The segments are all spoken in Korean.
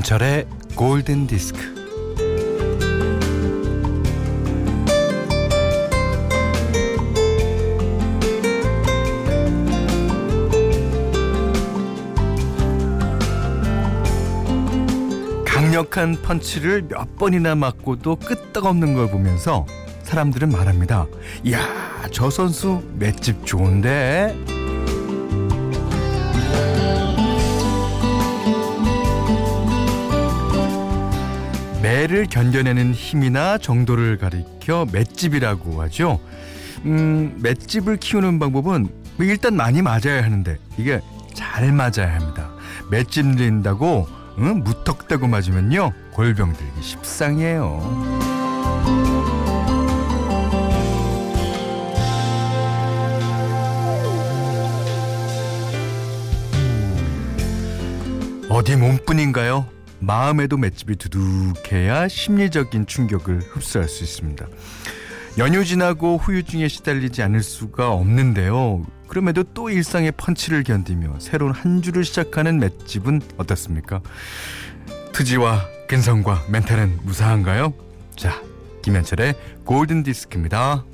김현철의 골든 디스크. 강력한 펀치를 몇 번이나 맞고도 끄떡없는 걸 보면서 사람들은 말합니다. 이야, 저 선수 맷집 좋은데? 매를 견뎌내는 힘이나 정도를 가리켜 맷집이라고 하죠. 음, 맷집을 키우는 방법은 뭐 일단 많이 맞아야 하는데 이게 잘 맞아야 합니다. 맷집 늘린다고 응? 무턱대고 맞으면요 골병 들기 십상이에요. 어디 몸뿐인가요? 마음에도 맷집이 두둑해야 심리적인 충격을 흡수할 수 있습니다. 연휴 지나고 후유증에 시달리지 않을 수가 없는데요. 그럼에도 또 일상의 펀치를 견디며 새로운 한 주를 시작하는 맷집은 어떻습니까? 투지와 근성과 멘탈은 무사한가요? 자, 김현철의 골든 디스크입니다.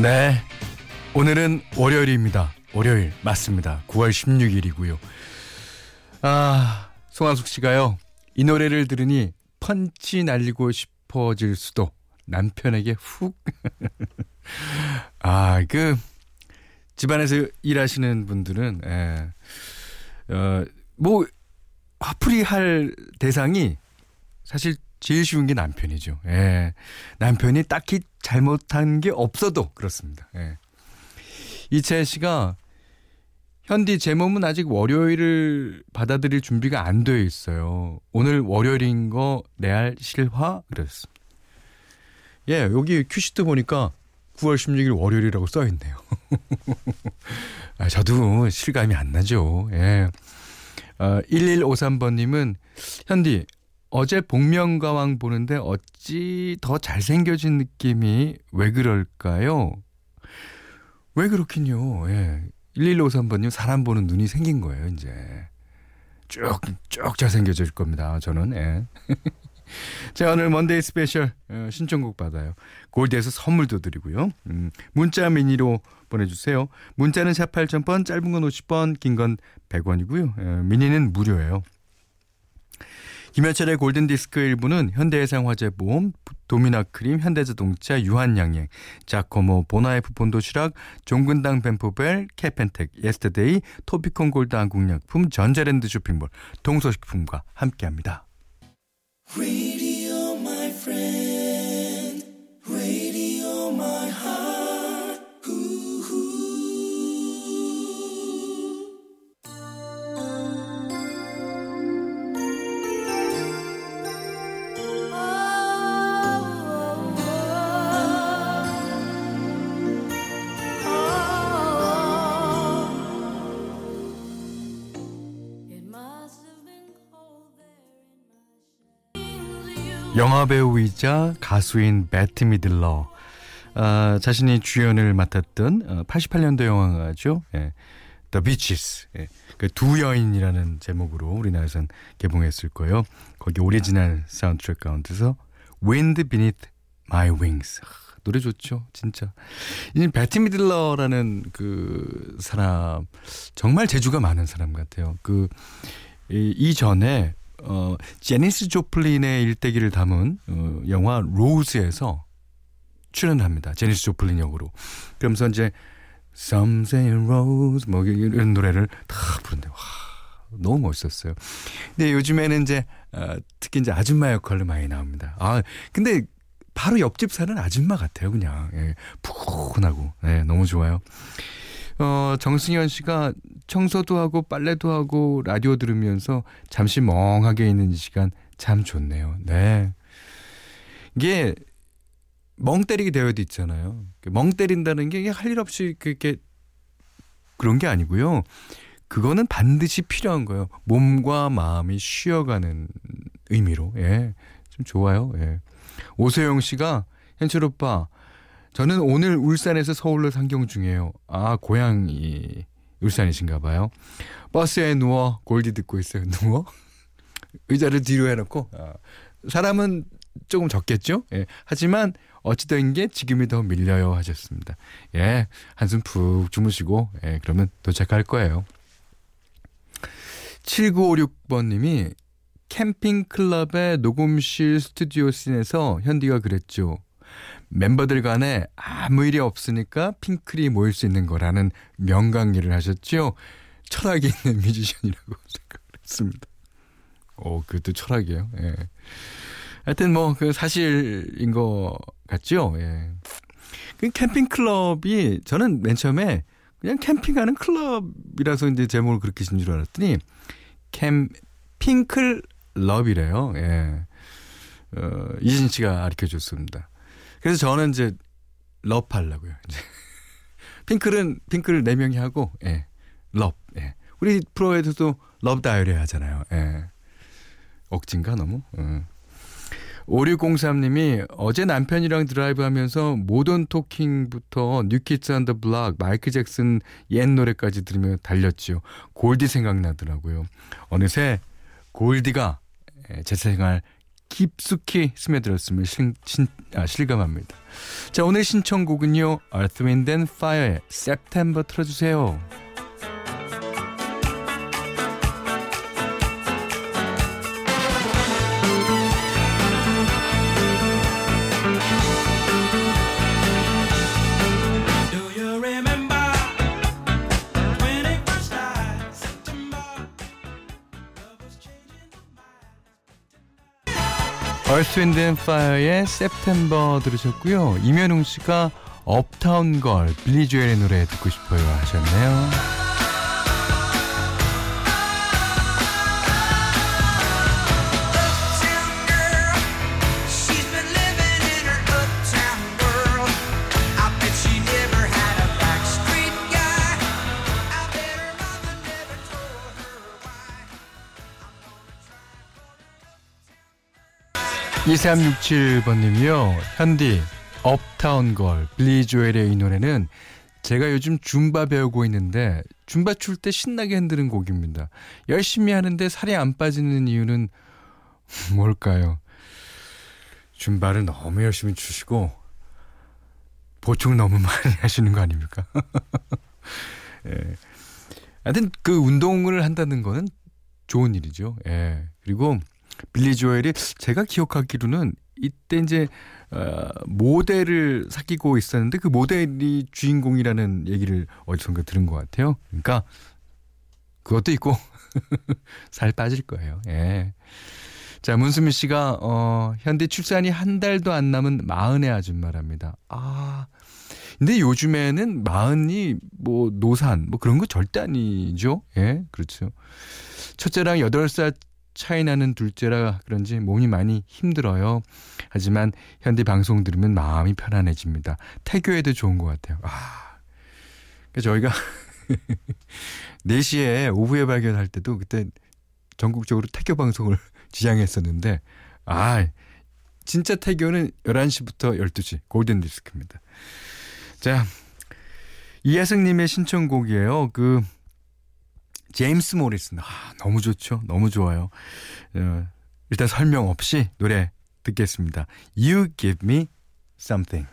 네. 오늘은 월요일입니다. 월요일 맞습니다. 9월 16일이고요. 아, 송한숙 씨가요. 이 노래를 들으니 펀치 날리고 싶어질 수도 남편에게 훅. 아, 그 집안에서 일하시는 분들은 예. 어, 뭐 화풀이 할 대상이 사실 제일 쉬운 게 남편이죠. 예. 남편이 딱히 잘못한 게 없어도 그렇습니다. 예. 이채 씨가 현디 제 몸은 아직 월요일을 받아들일 준비가 안 되어 있어요. 오늘 월요일인 거 레알 실화 그랬습니다. 예, 여기 큐시트 보니까 9월 16일 월요일이라고 써 있네요. 아, 저도 실감이 안 나죠. 예. 어, 1153번님은 현디 어제 복면가왕 보는데 어찌 더 잘생겨진 느낌이 왜 그럴까요? 왜 그렇긴요. 예. 1153번님 사람 보는 눈이 생긴 거예요, 이제. 쭉, 쭉 잘생겨질 겁니다. 저는, 예. 자, 오늘 Monday special 어, 신청곡 받아요. 골드에서 선물도 드리고요. 음, 문자 미니로 보내주세요. 문자는 샵 8000번, 짧은 건 50번, 긴 건 100원이고요. 예, 미니는 무료예요. 김현철의 골든디스크 일부는 현대해상화재보험, 도미나크림, 현대자동차, 유한양행, 자코모, 본아이에프 본도시락, 종근당 벤포벨, 케펜텍, 예스터데이, 토비콤 골드 안국약품, 전자랜드 쇼핑몰, 동서식품과 함께합니다. 영화배우이자 가수인 베트 미들러 아, 자신이 주연을 맡았던 어, 88년도 영화죠. 예. The Beaches. 예. 그 두 여인이라는 제목으로 우리나라에선 개봉했을 거예요. 거기 오리지널 사운드트랙 가운데서 Wind Beneath My Wings. 아, 노래 좋죠, 진짜. 이 베티 미들러라는 그 사람 정말 재주가 많은 사람 같아요. 그 이, 이전에 어, 제니스 조플린의 일대기를 담은 어, 영화 로즈에서 출연합니다. 제니스 조플린 역으로. 그러면서 이제 Some say Rose 뭐 이런 노래를 다 부른대. 와, 너무 멋있었어요. 근데 요즘에는 이제 어, 특히 이제 아줌마 역할로 많이 나옵니다. 아, 근데 바로 옆집 사는 아줌마 같아요, 그냥. 예, 푸근하고. 네, 너무 좋아요. 어, 정승현 씨가 청소도 하고 빨래도 하고 라디오 들으면서 잠시 멍하게 있는 시간 참 좋네요. 네. 이게 멍 때리게 되어도 있잖아요. 멍 때린다는 게 할 일 없이 그렇게 그런 게 아니고요. 그거는 반드시 필요한 거예요. 몸과 마음이 쉬어가는 의미로. 예. 좀 좋아요. 예. 오세영 씨가 현철 오빠 저는 오늘 울산에서 서울로 상경 중이에요. 아, 고향이 울산이신가 봐요. 버스에 누워 골디 듣고 있어요. 누워? 의자를 뒤로 해놓고 아, 사람은 조금 적겠죠. 예. 하지만 어찌된 게 지금이 더 밀려요 하셨습니다. 예, 한숨 푹 주무시고 예, 그러면 도착할 거예요. 7956번님이 캠핑 클럽의 녹음실 스튜디오 씬에서 현디가 그랬죠. 멤버들 간에 아무 일이 없으니까 핑클이 모일 수 있는 거라는 명강의를 하셨죠. 철학이 있는 뮤지션이라고 생각을 했습니다. 오, 그것도 철학이에요. 예. 하여튼 뭐 그 사실인 것 같죠. 예. 그 캠핑 클럽이 저는 맨 처음에 그냥 캠핑하는 클럽이라서 이제 제목을 그렇게 진 줄 알았더니 캠 핑클 love이래요. 예. 어, 이진 씨가 가르쳐 줬습니다. 그래서 저는 이제 love 하려고요. 이제. 핑클은 핑클 네 명이 하고 예. Love. 예. 우리 프로에서도 Love Diary 하잖아요. 예. 억지인가 너무? 예. 5603님이 어제 남편이랑 드라이브 하면서 모던 토킹부터 New Kids on the Block, 마이클 잭슨 옛 노래까지 들으며 달렸지요. 골디 생각나더라고요. 어느새 골디가 제 생활 깊숙이 스며들었음을 신, 신, 아, 실감합니다. 자, 오늘 신청곡은요. Earth, Wind and Fire의 September 틀어주세요. 얼스 윈드 앤 파이어의 September 들으셨고요. 이면웅 씨가 업타운 걸 빌리 조엘의 노래 듣고 싶어요 하셨네요. (2367번) 님이요 현디 업타운 걸 빌리 조엘의 이 노래는 제가 요즘 줌바 배우고 있는데 줌바 출 때 신나게 흔드는 곡입니다. 열심히 하는데 살이 안 빠지는 이유는 뭘까요? 줌바를 너무 열심히 추시고 보충 너무 많이 하시는 거 아닙니까? 예. 하여튼 그 운동을 한다는 거는 좋은 일이죠. 예. 그리고 빌리 조엘이 제가 기억하기로는 이때 이제 어, 모델을 사귀고 있었는데 그 모델이 주인공이라는 얘기를 어디선가 들은 것 같아요. 그러니까 그것도 있고 살 빠질 거예요. 예. 자 문수미 씨가 어, 현대 출산이 한 달도 안 남은 마흔의 아줌마랍니다. 아 근데 요즘에는 마흔이 뭐 노산 뭐 그런 거 절대 아니죠. 예, 그렇죠. 첫째랑 여덟 살 차이 나는 둘째라 그런지 몸이 많이 힘들어요. 하지만 현대 방송 들으면 마음이 편안해집니다. 태교에도 좋은 것 같아요. 아, 저희가 4시에 오후에 발견할 때도 그때 전국적으로 태교 방송을 지향했었는데, 아, 진짜 태교는 11시부터 12시 골든 디스크입니다. 자, 이하승님의 신청곡이에요. 그 제임스 모리슨. 아, 너무 좋죠. 너무 좋아요. 어, 일단 설명 없이 노래 듣겠습니다. You give me something.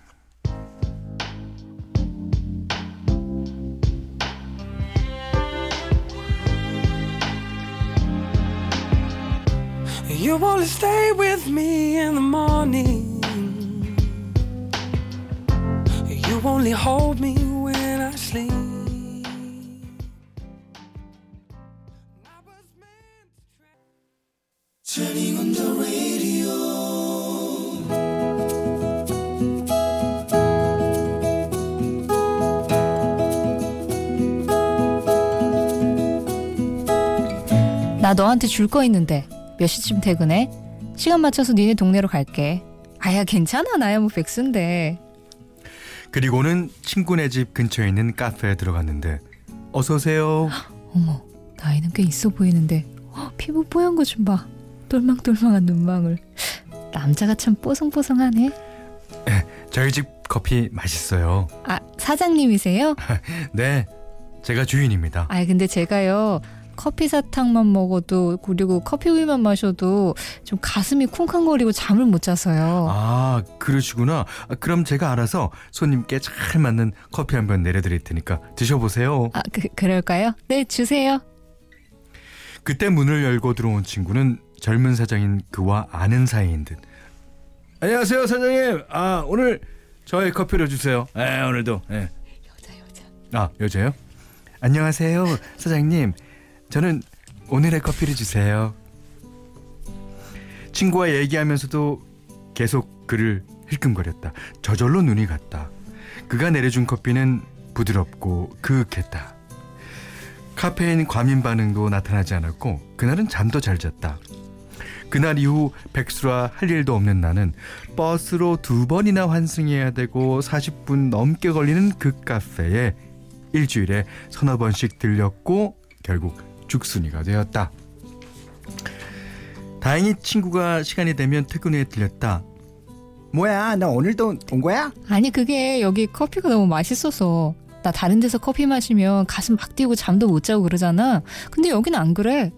You wanna stay with me in the morning. You only hold me when I sleep. 나 너한테 줄 거 있는데 몇 시쯤 퇴근해? 시간 맞춰서 니네 동네로 갈게. 아야 괜찮아 나야 뭐 백수인데. 그리고는 친구네 집 근처에 있는 카페에 들어갔는데 어서 오세요. 어머 나이는 꽤 있어 보이는데 어, 피부 뽀얀 거 좀 봐. 똘망똘망한 눈망울. 남자가 참 뽀송뽀송하네. 저희 집 커피 맛있어요. 아 사장님이세요? 네, 제가 주인입니다. 아 근데 제가요 커피 사탕만 먹어도 그리고 커피 우유만 마셔도 좀 가슴이 쿵쾅거리고 잠을 못 자서요. 아, 그러시구나. 아, 그럼 제가 알아서 손님께 잘 맞는 커피 한번 내려드릴 테니까 드셔보세요. 아 그, 그럴까요? 네 주세요. 그때 문을 열고 들어온 친구는 젊은 사장인 그와 아는 사이인 듯. 안녕하세요, 사장님. 아, 오늘 저희 커피를 주세요. 네, 오늘도. 네. 여자 여자. 아, 여자요? 안녕하세요, 사장님. 저는 오늘의 커피를 주세요. 친구와 얘기하면서도 계속 그를 힐끔거렸다. 저절로 눈이 갔다. 그가 내려준 커피는 부드럽고 그윽했다. 카페인 과민 반응도 나타나지 않았고 그날은 잠도 잘 잤다. 그날 이후 백수라 할 일도 없는 나는 버스로 두 번이나 환승해야 되고 40분 넘게 걸리는 그 카페에 일주일에 서너 번씩 들렸고 결국 죽순이가 되었다. 다행히 친구가 시간이 되면 퇴근 후에 들렸다. 뭐야, 나 오늘도 온 거야? 아니 그게 여기 커피가 너무 맛있어서 나 다른 데서 커피 마시면 가슴 막 뛰고 잠도 못 자고 그러잖아. 근데 여기는 안 그래.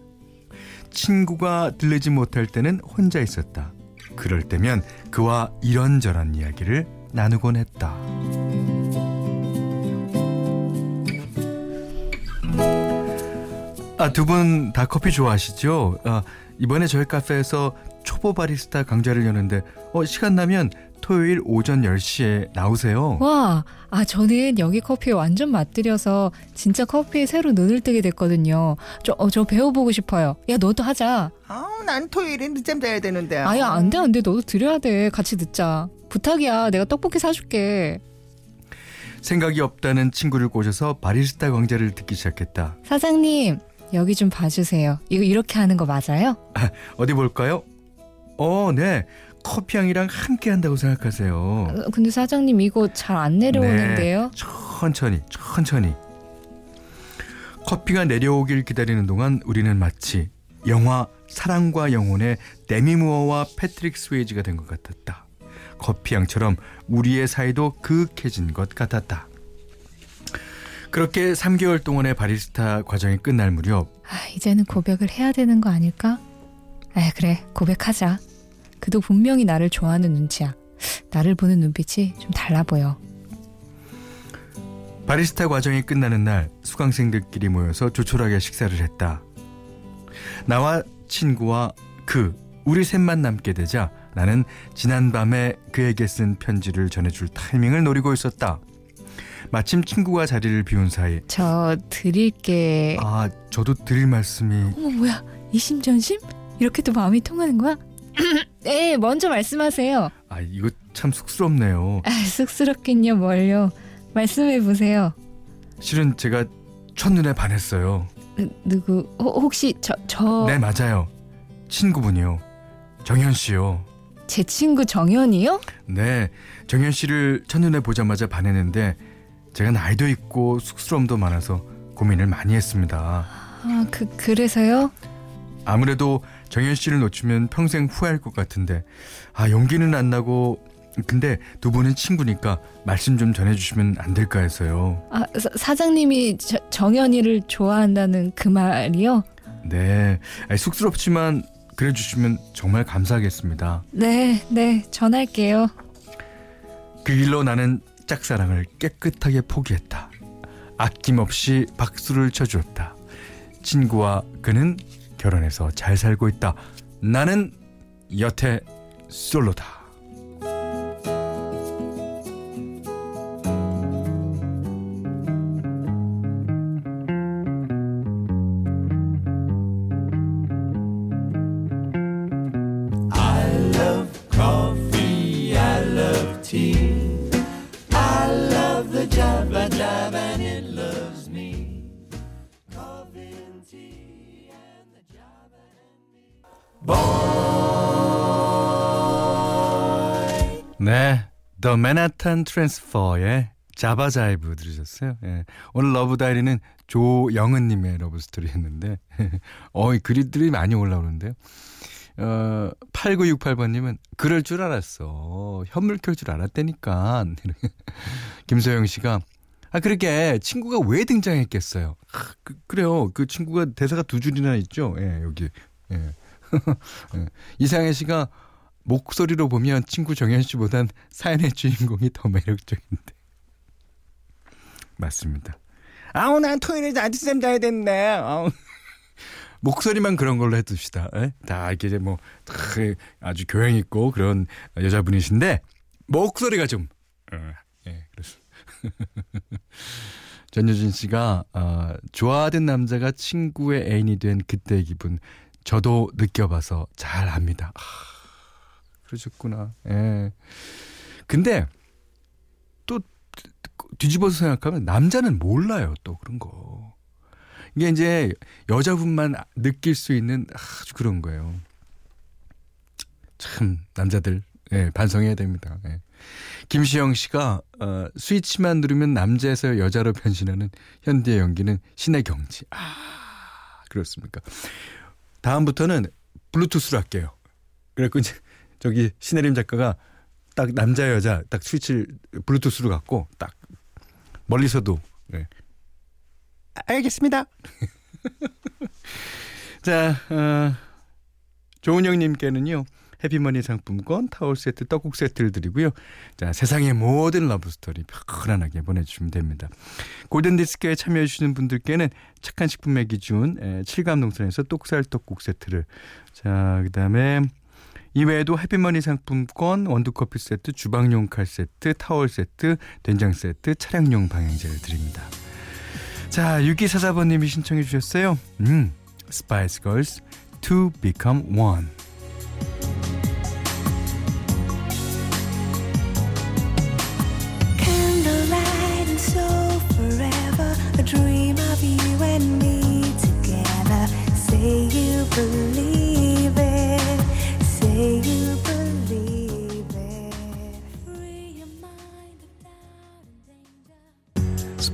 친구가 들르지 못할 때는 혼자 있었다. 그럴 때면 그와 이런저런 이야기를 나누곤 했다. 아, 두 분 다 커피 좋아하시죠? 아, 이번에 저희 카페에서 초보 바리스타 강좌를 여는데 어, 시간 나면 토요일 오전 10시에 나오세요. 와, 아 저는 여기 커피에 완전 맛들여서 진짜 커피에 새로 눈을 뜨게 됐거든요. 저, 어, 저 배워보고 싶어요. 야 너도 하자. 아, 난 토요일에 늦잠 자야 되는데. 아야 안 돼 안 돼 너도 들어야 돼. 같이 듣자. 부탁이야. 내가 떡볶이 사줄게. 생각이 없다는 친구를 꼬셔서 바리스타 강좌를 듣기 시작했다. 사장님 여기 좀 봐주세요. 이거 이렇게 하는 거 맞아요? 어디 볼까요? 어, 네. 커피향이랑 함께 한다고 생각하세요. 어, 근데 사장님 이거 잘 안 내려오는데요? 천천히, 천천히. 커피가 내려오길 기다리는 동안 우리는 마치 영화 사랑과 영혼의 데미 무어와 패트릭 스웨이지가 된 것 같았다. 커피향처럼 우리의 사이도 그윽해진 것 같았다. 그렇게 3개월 동안의 바리스타 과정이 끝날 무렵 아, 이제는 고백을 해야 되는 거 아닐까? 아, 그래 고백하자. 그도 분명히 나를 좋아하는 눈치야. 나를 보는 눈빛이 좀 달라 보여. 바리스타 과정이 끝나는 날 수강생들끼리 모여서 조촐하게 식사를 했다. 나와 친구와 그 우리 셋만 남게 되자 나는 지난밤에 그에게 쓴 편지를 전해줄 타이밍을 노리고 있었다. 마침 친구가 자리를 비운 사이 저 드릴게. 아 저도 드릴 말씀이 어머 뭐야 이심전심? 이렇게도 마음이 통하는 거야? 네 먼저 말씀하세요. 아 이거 참 쑥스럽네요. 아, 쑥스럽긴요 뭘요. 말씀해 보세요. 실은 제가 첫눈에 반했어요. 누구 어, 혹시 저저제네 맞아요. 친구분이요. 정현 씨요. 친구 정현이요? 네, 정현 씨를 첫눈에 보자마자 반했는데 제가 나이도 있고 쑥스러움도 많아서 고민을 많이 했습니다. 아, 그 그래서요? 아무래도 정현 씨를 놓치면 평생 후회할 것 같은데 아 용기는 안 나고 근데 두 분은 친구니까 말씀 좀 전해주시면 안 될까 해서요. 아 사, 사장님이 저, 정현이를 좋아한다는 그 말이요? 네, 아니, 쑥스럽지만 그래주시면 정말 감사하겠습니다. 네, 네 전할게요. 그 길로 나는 짝사랑을 깨끗하게 포기했다. 아낌없이 박수를 쳐주었다. 친구와 그는 결혼해서 잘 살고 있다. 나는 여태 솔로다. The Manhattan Transfer의 Java Jive 들으셨어요? 예. 오늘 Love Diary는 조영은님의 love story였는데, 어 이, 글들이 많이 올라오는데요. 어, 8968번님은 그럴 줄 알았어. 헛물켤 줄 알았다니까. 김소영 씨가 아, 그렇게 친구가 왜 등장했겠어요? 아, 그, 그래요. 그 친구가 대사가 두 줄이나 있죠. 예, 여기. 예. 예. 이상해 씨가 목소리로 보면 친구 정현 씨보단 사연의 주인공이 더 매력적인데. 맞습니다. 아우, 난 토요일에 아디쌤 자야 됐네. 아우. 목소리만 그런 걸로 해둡시다. 에? 다 이렇게 뭐 아주 교양 있고 그런 여자분이신데 목소리가 좀 어, 예, 그렇습니다. 전효진 씨가 어, 좋아하던 남자가 친구의 애인이 된 그때의 기분 저도 느껴봐서 잘 압니다. 아, 그러셨구나. 예. 근데 또 뒤집어서 생각하면 남자는 몰라요. 또 그런 거. 이게 이제 여자분만 느낄 수 있는 아주 그런 거예요. 참 남자들 예, 반성해야 됩니다. 예. 김시영 씨가 어, 스위치만 누르면 남자에서 여자로 변신하는 현대의 연기는 신의 경지. 아 그렇습니까? 다음부터는 블루투스로 할게요. 그래갖고 이제 저기 신혜림 작가가 딱 남자 여자 딱 스위치를 블루투스로 갖고 딱 멀리서도 네. 알겠습니다. 자, 어, 조은영님께는요. 해피머니 상품권, 타월 세트, 떡국 세트를 드리고요. 자, 세상의 모든 love story 편안하게 보내주시면 됩니다. 골든디스크에 참여해주시는 분들께는 착한 식품의 기준, 에, 칠갑농산에서 똑살 떡국 세트를. 자, 그 다음에 이외에도 해피머니 상품권, 원두커피 세트, 주방용 칼 세트, 타월 세트, 된장 세트, 차량용 방향제를 드립니다. 자, 6244번님이 신청해 주셨어요. 음, Spice Girls, To Become One.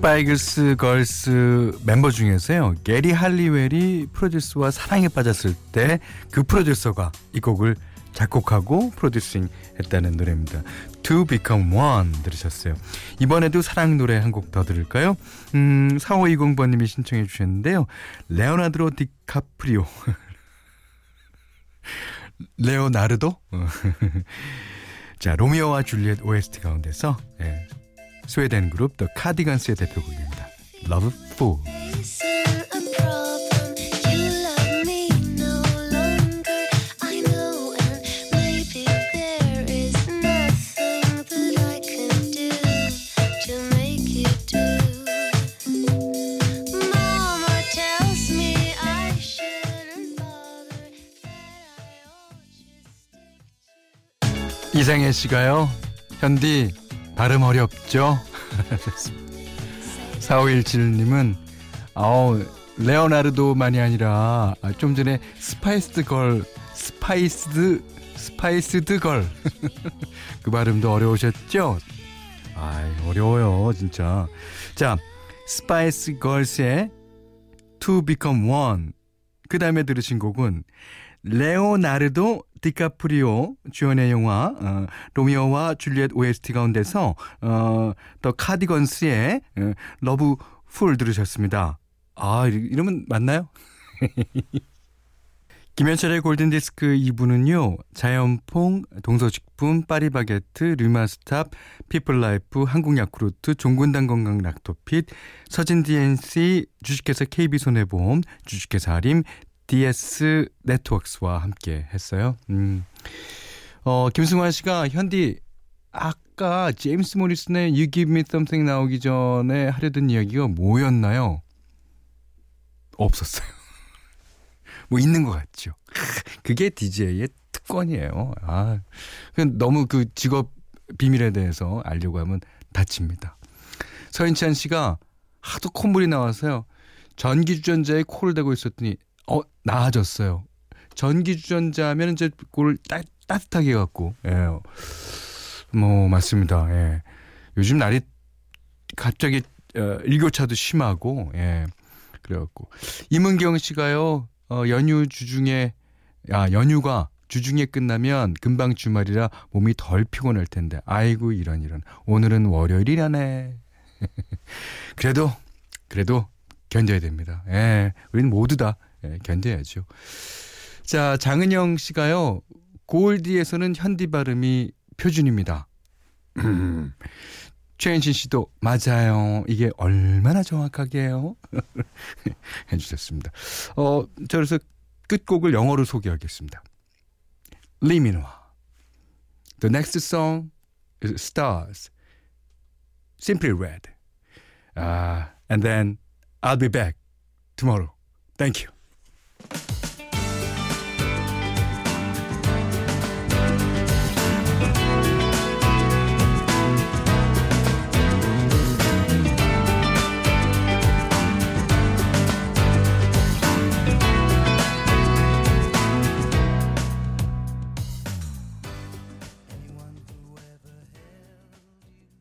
Spice Girls 멤버 중에서요. 게리 할리웰이 프로듀서와 사랑에 빠졌을 때 그 프로듀서가 이 곡을 작곡하고 프로듀싱 했다는 노래입니다. To Become One 들으셨어요. 이번에도 사랑 노래 한 곡 더 들을까요? 음, 4520번님이 신청해 주셨는데요. 레오나드로 디카프리오. 레오나르도? 어. 자, 로미오와 줄리엣 OST 가운데서 예, 스웨덴 그룹 더 카디건스의 대표곡입니다. Love Fool. Is there a problem? You love me no longer. I know, and maybe there is nothing that I can do to make you do. Mama tells me I shouldn't bother, that I ought to stick to. 이상해 씨가요. 현디 발음 어렵죠? 4517님은 아우 레오나르도만이 아니라 아, 좀 전에 Spiced Girl Spiced Spiced Girl 그 발음도 어려우셨죠? 아 어려워요 진짜 자 Spice Girls의 To Become One 그 다음에 들으신 곡은 레오나르도 디카프리오 주연의 영화 어, 로미오와 줄리엣 OST 가운데서 어, The Cardigans의 어, Lovefool 들으셨습니다. 아 이- 이러면 맞나요? 김현철의 골든디스크 2부는요. 자연퐁, 동서식품, 파리바게트, 류마스탑, 피플라이프, 한국야쿠르트, 종근당 건강 락토핏, 서진 DNC, 주식회사 KB손해보험, 주식회사 아림, DS 네트워크스와 함께 했어요. 음. 어, 김승환 씨가 현디 아까 제임스 모리슨의 You Give Me Something 나오기 전에 하려던 이야기가 뭐였나요? 없었어요. 뭐 있는 것 같죠. 그게 DJ의 특권이에요. 아, 너무 그 직업 비밀에 대해서 알려고 하면 다칩니다. 서인찬 씨가 하도 콧물이 나와서요. 전기 주전자에 코를 대고 있었더니 어 나아졌어요. 전기 주전자면 이제 그걸 따, 따뜻하게 해갖고 예. 뭐 맞습니다. 예. 요즘 날이 갑자기 어, 일교차도 심하고 예. 그래갖고 임은경 씨가요. 어, 연휴 주중에 아 연휴가 주중에 끝나면 금방 주말이라 몸이 덜 피곤할 텐데 아이고 이런 이런 오늘은 월요일이라네. 그래도 그래도 견뎌야 됩니다. 예, 우리는 모두 다 예, 견뎌야죠. 자 장은영 씨가요 골디에서는 현디 발음이 표준입니다. 최현신 씨도 맞아요. 이게 얼마나 정확하게요? 해주셨습니다. 어, 저 그래서 끝곡을 영어로 소개하겠습니다. 리민화. The next song is Stars. Simply Red. Uh, and then I'll be back tomorrow. Thank you. Bye.